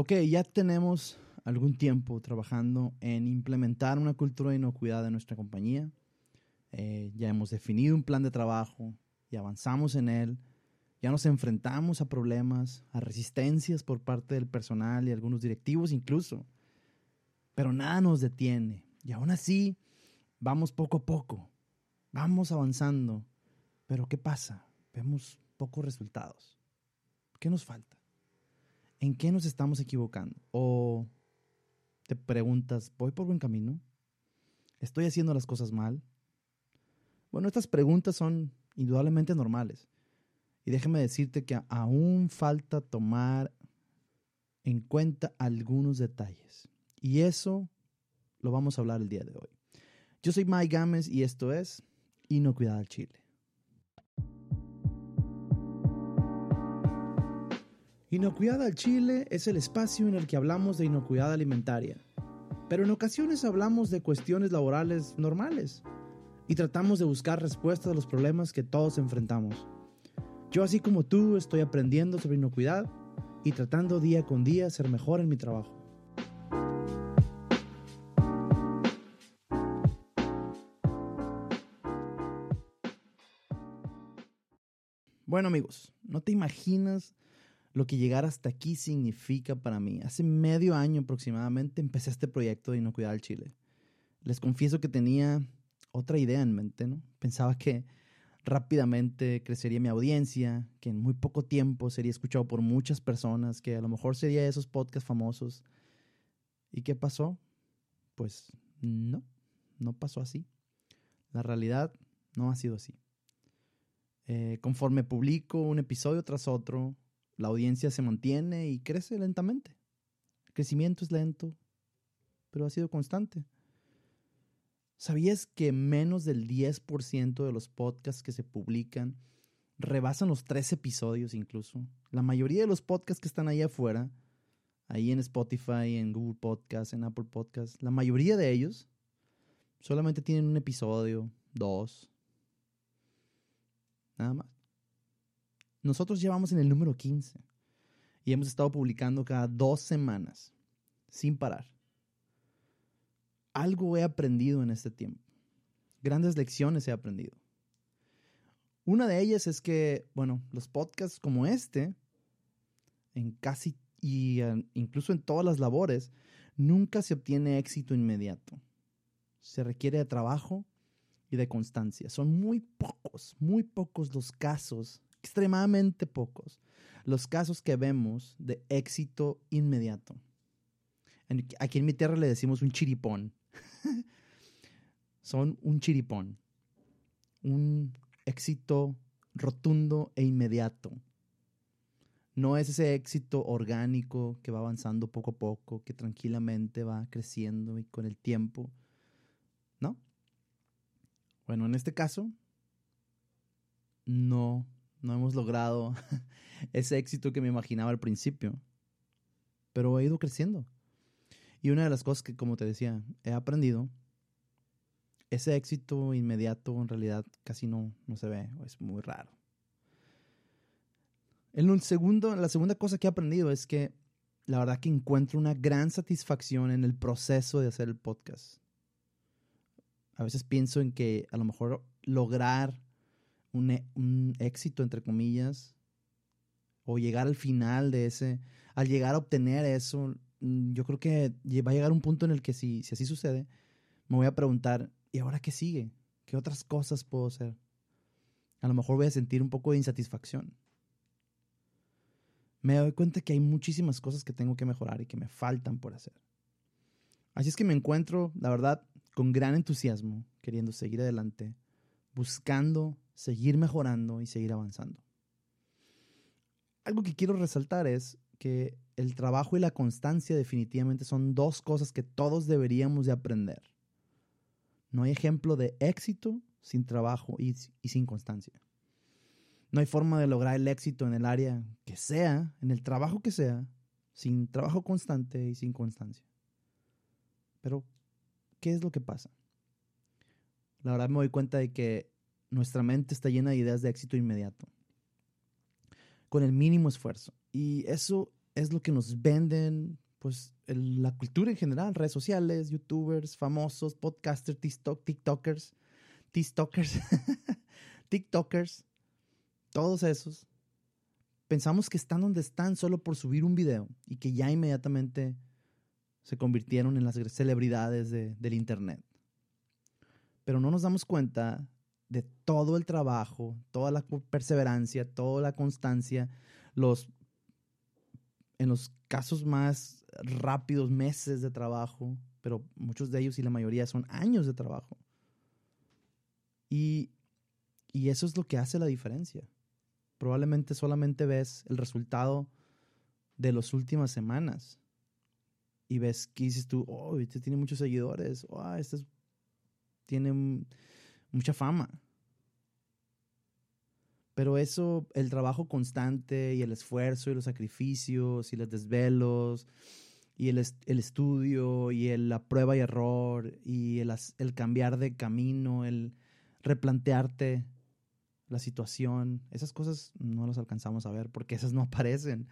Ok, ya tenemos algún tiempo trabajando en implementar una cultura de inocuidad en nuestra compañía. Eh, ya hemos definido un plan de trabajo y avanzamos en él. Ya nos enfrentamos a problemas, a resistencias por parte del personal y algunos directivos incluso. Pero nada nos detiene. Y aún así, vamos poco a poco. Vamos avanzando. Pero ¿qué pasa? Vemos pocos resultados. ¿Qué nos falta? ¿En qué nos estamos equivocando? O te preguntas, ¿voy por buen camino? ¿Estoy haciendo las cosas mal? Bueno, estas preguntas son indudablemente normales. Y déjame decirte que aún falta tomar en cuenta algunos detalles. Y eso lo vamos a hablar el día de hoy. Yo soy Mike Gámez y esto es Inocuidad al Chile. Inocuidad al Chile es el espacio en el que hablamos de inocuidad alimentaria, pero en ocasiones hablamos de cuestiones laborales normales y tratamos de buscar respuestas a los problemas que todos enfrentamos. Yo así como tú estoy aprendiendo sobre inocuidad y tratando día con día ser mejor en mi trabajo. Bueno amigos, no te imaginas lo que llegar hasta aquí significa para mí. Hace medio año aproximadamente empecé este proyecto de Inocuidad al Chile. Les confieso que tenía otra idea en mente, ¿no? Pensaba que rápidamente crecería mi audiencia, que en muy poco tiempo sería escuchado por muchas personas, que a lo mejor sería esos podcasts famosos. ¿Y qué pasó? Pues no, no pasó así. La realidad no ha sido así. Eh, conforme publico un episodio tras otro, la audiencia se mantiene y crece lentamente. El crecimiento es lento, pero ha sido constante. ¿Sabías que menos del 10% de los podcasts que se publican rebasan los tres episodios incluso? La mayoría de los podcasts que están ahí afuera, ahí en Spotify, en Google Podcasts, en Apple Podcasts, la mayoría de ellos solamente tienen un episodio, dos, nada más. Nosotros llevamos en el número 15 y hemos estado publicando cada dos semanas, sin parar. Algo he aprendido en este tiempo. Grandes lecciones he aprendido. Una de ellas es que, bueno, los podcasts como este, en casi y incluso en todas las labores, nunca se obtiene éxito inmediato. Se requiere de trabajo y de constancia. Son muy pocos, muy pocos los casos extremadamente pocos los casos que vemos de éxito inmediato. Aquí en mi tierra le decimos un chiripón. Son un chiripón. Un éxito rotundo e inmediato. No es ese éxito orgánico que va avanzando poco a poco, que tranquilamente va creciendo y con el tiempo. ¿No? Bueno, en este caso, no no hemos logrado ese éxito que me imaginaba al principio, pero he ido creciendo. Y una de las cosas que, como te decía, he aprendido, ese éxito inmediato en realidad casi no, no se ve, es muy raro. El segundo, la segunda cosa que he aprendido es que la verdad que encuentro una gran satisfacción en el proceso de hacer el podcast. A veces pienso en que a lo mejor lograr e, un, éxito, entre comillas, o llegar al final de ese, al llegar a obtener eso, mm, yo creo que va a llegar un punto en el que si, si así sucede, me voy a preguntar, ¿y ahora qué sigue? ¿Qué otras cosas puedo hacer? A lo mejor voy a sentir un poco de insatisfacción. Me doy cuenta que hay muchísimas cosas que tengo que mejorar y que me faltan por hacer. Así es que me encuentro, la verdad, con gran entusiasmo, queriendo seguir adelante, buscando seguir mejorando y seguir avanzando. Algo que quiero resaltar es que el trabajo y la constancia definitivamente son dos cosas que todos deberíamos de aprender. No hay ejemplo de éxito sin trabajo y, y, sin constancia. No hay forma de lograr el éxito en el área que sea, en el trabajo que sea, sin trabajo constante y sin constancia. Pero, ¿qué es lo que pasa? La verdad me doy cuenta de que nuestra mente está llena de ideas de éxito inmediato, con el mínimo esfuerzo. Y eso es lo que nos venden, pues la cultura en general, redes sociales, youtubers, famosos, podcasters, TikTok, TikTokers, TikTokers, TikTokers, todos esos. Pensamos que están donde están solo por subir un video y que ya inmediatamente se convirtieron en las celebridades del Internet. Pero no nos damos cuenta de todo el trabajo, toda la perseverancia, toda la constancia, los, en los casos más rápidos, meses de trabajo, pero muchos de ellos y la mayoría son años de trabajo. Y, y eso es lo que hace la diferencia. Probablemente solamente ves el resultado de las últimas semanas y ves que dices tú, oh, este tiene muchos seguidores, oh, este tiene mucha fama. Pero eso, el trabajo constante y el esfuerzo y los sacrificios y los desvelos y el, el estudio y la prueba y error y el, el cambiar de camino, el replantearte la situación, esas cosas no las alcanzamos a ver porque esas no aparecen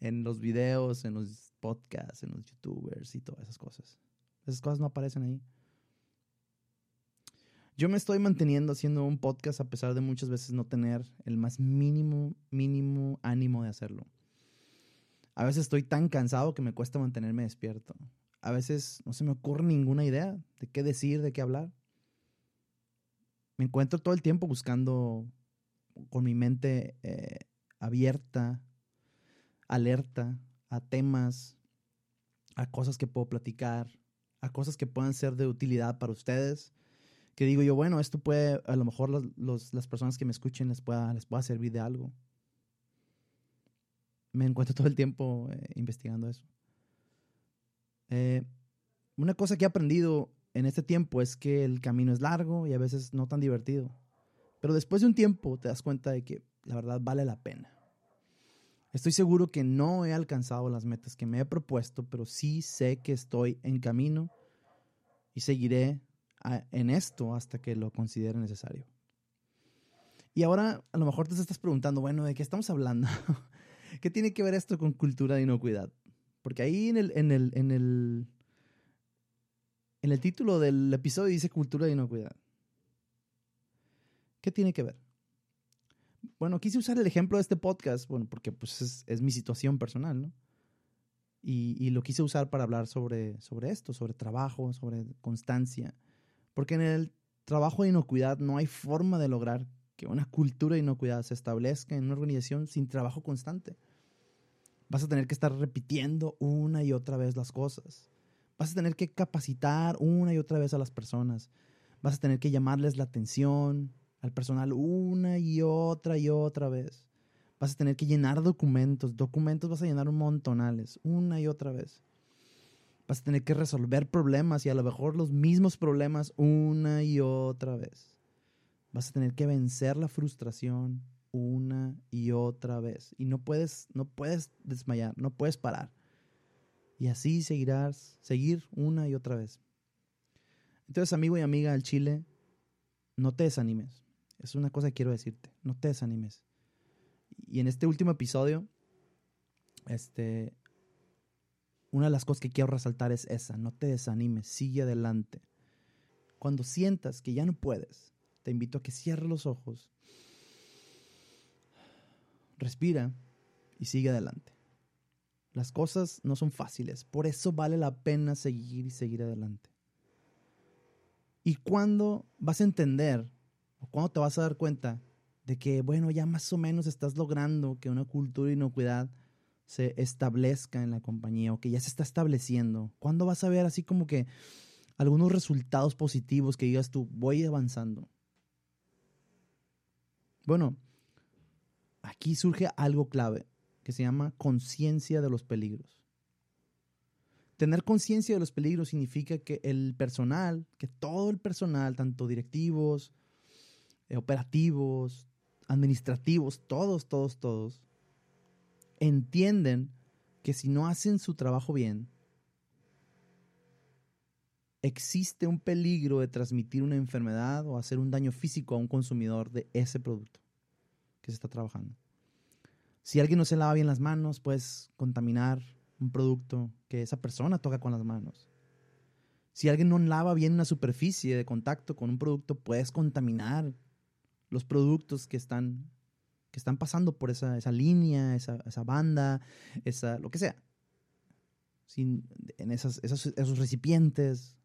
en los videos, en los podcasts, en los youtubers y todas esas cosas. Esas cosas no aparecen ahí. Yo me estoy manteniendo haciendo un podcast a pesar de muchas veces no tener el más mínimo, mínimo ánimo de hacerlo. A veces estoy tan cansado que me cuesta mantenerme despierto. A veces no se me ocurre ninguna idea de qué decir, de qué hablar. Me encuentro todo el tiempo buscando con mi mente eh, abierta, alerta a temas, a cosas que puedo platicar, a cosas que puedan ser de utilidad para ustedes que digo yo, bueno, esto puede, a lo mejor las personas que me escuchen les pueda, les pueda servir de algo. Me encuentro todo el tiempo eh, investigando eso. Eh, una cosa que he aprendido en este tiempo es que el camino es largo y a veces no tan divertido. Pero después de un tiempo te das cuenta de que la verdad vale la pena. Estoy seguro que no he alcanzado las metas que me he propuesto, pero sí sé que estoy en camino y seguiré en esto hasta que lo considere necesario. Y ahora a lo mejor te estás preguntando, bueno, ¿de qué estamos hablando? ¿Qué tiene que ver esto con cultura de inocuidad? Porque ahí en el, en el, en el, en el título del episodio dice cultura de inocuidad. ¿Qué tiene que ver? Bueno, quise usar el ejemplo de este podcast, bueno, porque pues es, mi situación personal, ¿no? Y, y, lo quise usar para hablar sobre, sobre esto, sobre trabajo, sobre constancia, porque en el trabajo de inocuidad no hay forma de lograr que una cultura de inocuidad se establezca en una organización sin trabajo constante. Vas a tener que estar repitiendo una y otra vez las cosas. Vas a tener que capacitar una y otra vez a las personas. Vas a tener que llamarles la atención al personal una y otra y otra vez. Vas a tener que llenar documentos. Documentos vas a llenar un montonales una y otra vez. Vas a tener que resolver problemas y a lo mejor los mismos problemas una y otra vez. Vas a tener que vencer la frustración una y otra vez. Y no puedes, no puedes desmayar, no puedes parar. Y así seguirás, seguir una y otra vez. Entonces, amigo y amiga del Chile, no te desanimes. Es una cosa que quiero decirte. No te desanimes. Y en este último episodio, este, una de las cosas que quiero resaltar es esa, no te desanimes, sigue adelante. Cuando sientas que ya no puedes, te invito a que cierres los ojos, respira y sigue adelante. Las cosas no son fáciles, por eso vale la pena seguir y seguir adelante. Y cuando vas a entender, o cuando te vas a dar cuenta de que, bueno, ya más o menos estás logrando que una cultura de inocuidad se establezca en la compañía o que ya se está estableciendo? ¿Cuándo vas a ver así como que algunos resultados positivos que digas tú, voy avanzando? Bueno, aquí surge algo clave que se llama conciencia de los peligros. Tener conciencia de los peligros significa que el personal, que todo el personal, tanto directivos, eh, operativos, administrativos, todos, todos, todos, entienden que si no hacen su trabajo bien, existe un peligro de transmitir una enfermedad o hacer un daño físico a un consumidor de ese producto que se está trabajando. Si alguien no se lava bien las manos, puedes contaminar un producto que esa persona toca con las manos. Si alguien no lava bien una superficie de contacto con un producto, puedes contaminar los productos que están, que están pasando por esa, esa línea, esa, esa, banda, esa, lo que sea. Sin, en esas, esos, recipientes.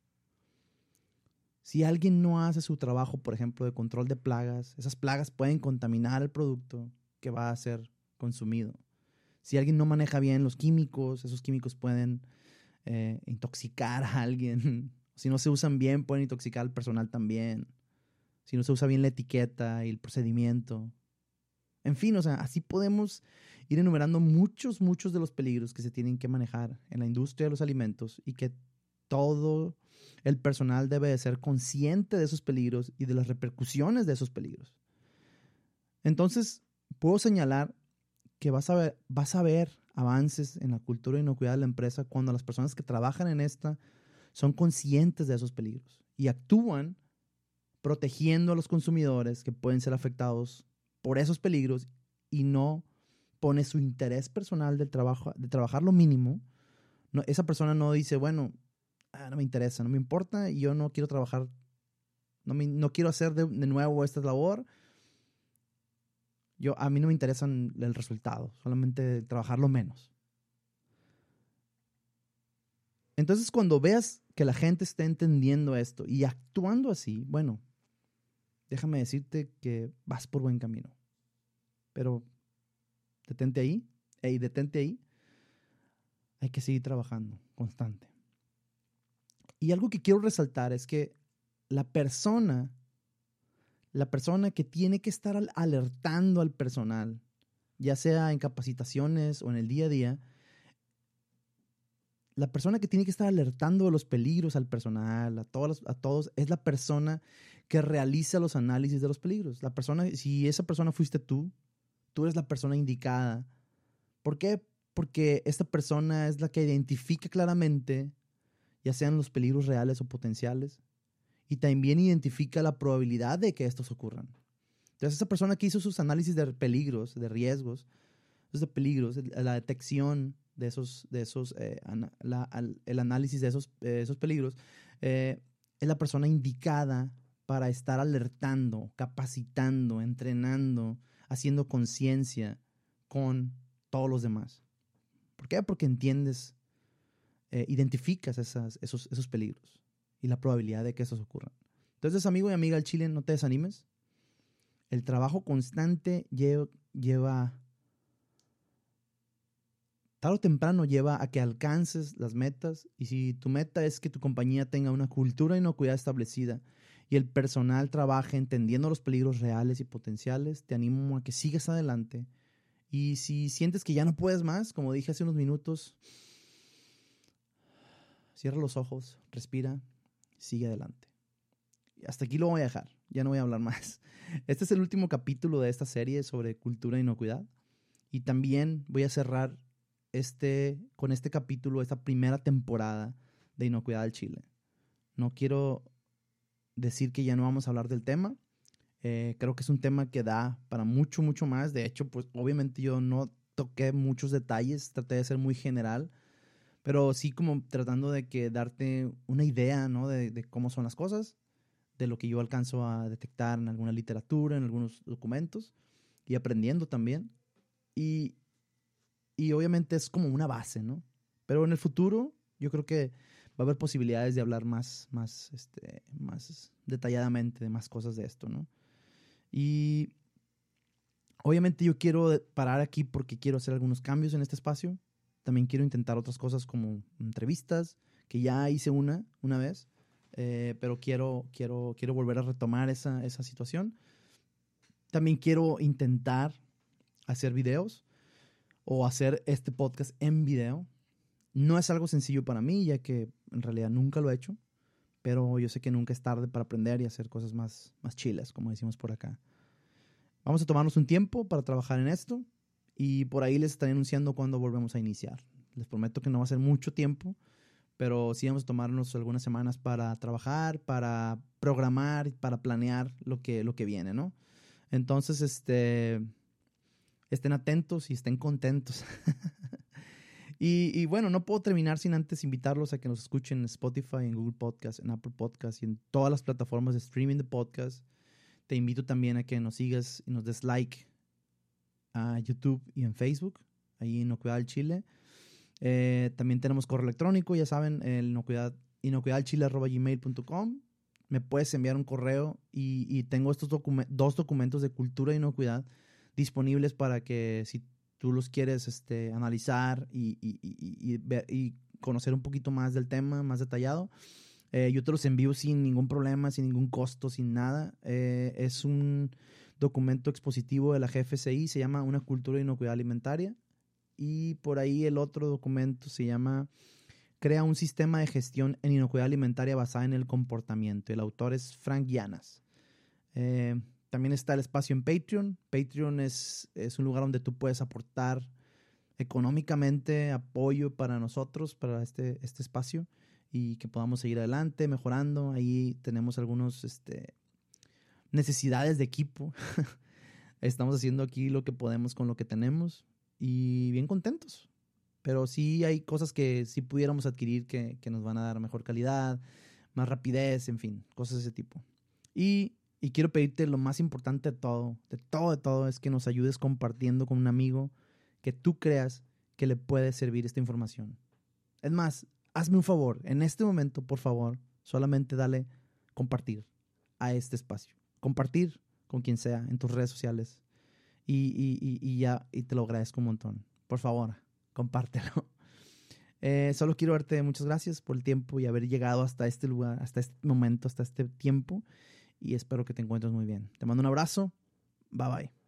Si alguien no hace su trabajo, por ejemplo, de control de plagas, esas plagas pueden contaminar el producto que va a ser consumido. Si alguien no maneja bien los químicos, esos químicos pueden eh, intoxicar a alguien. Si no se usan bien, pueden intoxicar al personal también. Si no se usa bien la etiqueta y el procedimiento. En fin, o sea, así podemos ir enumerando muchos, muchos de los peligros que se tienen que manejar en la industria de los alimentos y que todo el personal debe de ser consciente de esos peligros y de las repercusiones de esos peligros. Entonces, puedo señalar que vas a ver, vas a ver avances en la cultura de inocuidad de la empresa cuando las personas que trabajan en esta son conscientes de esos peligros y actúan protegiendo a los consumidores que pueden ser afectados por esos peligros y no pone su interés personal del trabajo, de trabajar lo mínimo. Esa persona no dice, bueno, ah, no me interesa, no me importa, yo no quiero trabajar, no, me, no quiero hacer de, de nuevo esta labor, yo, a mí no me interesa el resultado, solamente trabajarlo menos. Entonces, cuando veas que la gente está entendiendo esto y actuando así, bueno, déjame decirte que vas por buen camino. Pero detente ahí, y detente ahí. Hay que seguir trabajando constante. Y algo que quiero resaltar es que la persona la persona que tiene que estar alertando al personal, ya sea en capacitaciones o en el día a día, la persona que tiene que estar alertando de los peligros al personal, a a todos, es la persona que realiza los análisis de los peligros. La persona, si esa persona fuiste tú, tú eres la persona indicada. ¿Por qué? Porque esta persona es la que identifica claramente, ya sean los peligros reales o potenciales, y también identifica la probabilidad de que estos ocurran. Entonces, esa persona que hizo sus análisis de peligros, de riesgos, de peligros, la detección de esos, de esos eh, el análisis de esos, esos peligros, eh, es la persona indicada para estar alertando, capacitando, entrenando, haciendo conciencia con todos los demás. ¿Por qué? Porque entiendes, eh, identificas esos, esos peligros y la probabilidad de que eso ocurra. Entonces, amigo y amiga del Chile, no te desanimes. El trabajo constante lleva, lleva tarde o temprano lleva a que alcances las metas y si tu meta es que tu compañía tenga una cultura de inocuidad establecida y el personal trabaje entendiendo los peligros reales y potenciales, te animo a que sigas adelante. Y si sientes que ya no puedes más, como dije hace unos minutos, cierra los ojos, respira sigue adelante. hasta aquí lo voy a dejar, ya no voy a hablar más. Este es el último capítulo de esta serie sobre cultura e inocuidad. Y también voy a cerrar este, con este capítulo, esta primera temporada de Inocuidad del Chile. No quiero decir que ya no vamos a hablar del tema. Eh, creo que es un tema que da para mucho, mucho más. De hecho, pues obviamente yo no toqué muchos detalles, traté de ser muy general pero sí como tratando de que darte una idea, ¿no? De, de, cómo son las cosas, de lo que yo alcanzo a detectar en alguna literatura, en algunos documentos, y aprendiendo también. Y, y obviamente es como una base, ¿no? Pero en el futuro yo creo que va a haber posibilidades de hablar más, más, este, más detalladamente de más cosas de esto, ¿no? Y obviamente yo quiero parar aquí porque quiero hacer algunos cambios en este espacio. También quiero intentar otras cosas como entrevistas, que ya hice una, una vez, eh, pero quiero, quiero, quiero volver a retomar esa, esa situación. También quiero intentar hacer videos o hacer este podcast en video. No es algo sencillo para mí, ya que en realidad nunca lo he hecho, pero yo sé que nunca es tarde para aprender y hacer cosas más, más chilas, como decimos por acá. Vamos a tomarnos un tiempo para trabajar en esto. Y por ahí les estaré anunciando cuándo volvemos a iniciar. Les prometo que no va a ser mucho tiempo, pero sí vamos a tomarnos algunas semanas para trabajar, para programar, para planear lo que, lo que viene, ¿no? Entonces, este, estén atentos y estén contentos. y, bueno, no puedo terminar sin antes invitarlos a que nos escuchen en Spotify, en Google Podcast, en Apple Podcast y en todas las plataformas de streaming de podcast. Te invito también a que nos sigas y nos des like a YouTube y en Facebook, ahí en Inocuidad Chile. Eh, también tenemos correo electrónico, ya saben, el inocuidad, inocuidadchile.gmail.com. Me puedes enviar un correo y, tengo estos dos documentos de cultura e inocuidad disponibles para que si tú los quieres este, analizar y, y, conocer un poquito más del tema, más detallado, eh, yo te los envío sin ningún problema, sin ningún costo, sin nada. Eh, es un documento expositivo de la GFCI, se llama Una cultura de inocuidad alimentaria. Y por ahí el otro documento se llama Crea un sistema de gestión en inocuidad alimentaria basada en el comportamiento. El autor es Frank Llanas. Eh, también está el espacio en Patreon. Patreon es, es un lugar donde tú puedes aportar económicamente apoyo para nosotros, para este, este espacio y que podamos seguir adelante, mejorando. Ahí tenemos algunos este, necesidades de equipo. Estamos haciendo aquí lo que podemos con lo que tenemos y bien contentos. Pero sí hay cosas que sí pudiéramos adquirir que, que nos van a dar mejor calidad, más rapidez, en fin, cosas de ese tipo. Y y quiero pedirte lo más importante de todo, de todo, de todo, es que nos ayudes compartiendo con un amigo que tú creas que le puede servir esta información. Es más, hazme un favor, en este momento, por favor, solamente dale compartir a este espacio. Compartir con quien sea en tus redes sociales. Y, y, y, ya, y te lo agradezco un montón. Por favor, compártelo. Eh, solo quiero darte muchas gracias por el tiempo y haber llegado hasta este lugar, hasta este momento, hasta este tiempo y espero que te encuentres muy bien. Te mando un abrazo. Bye bye.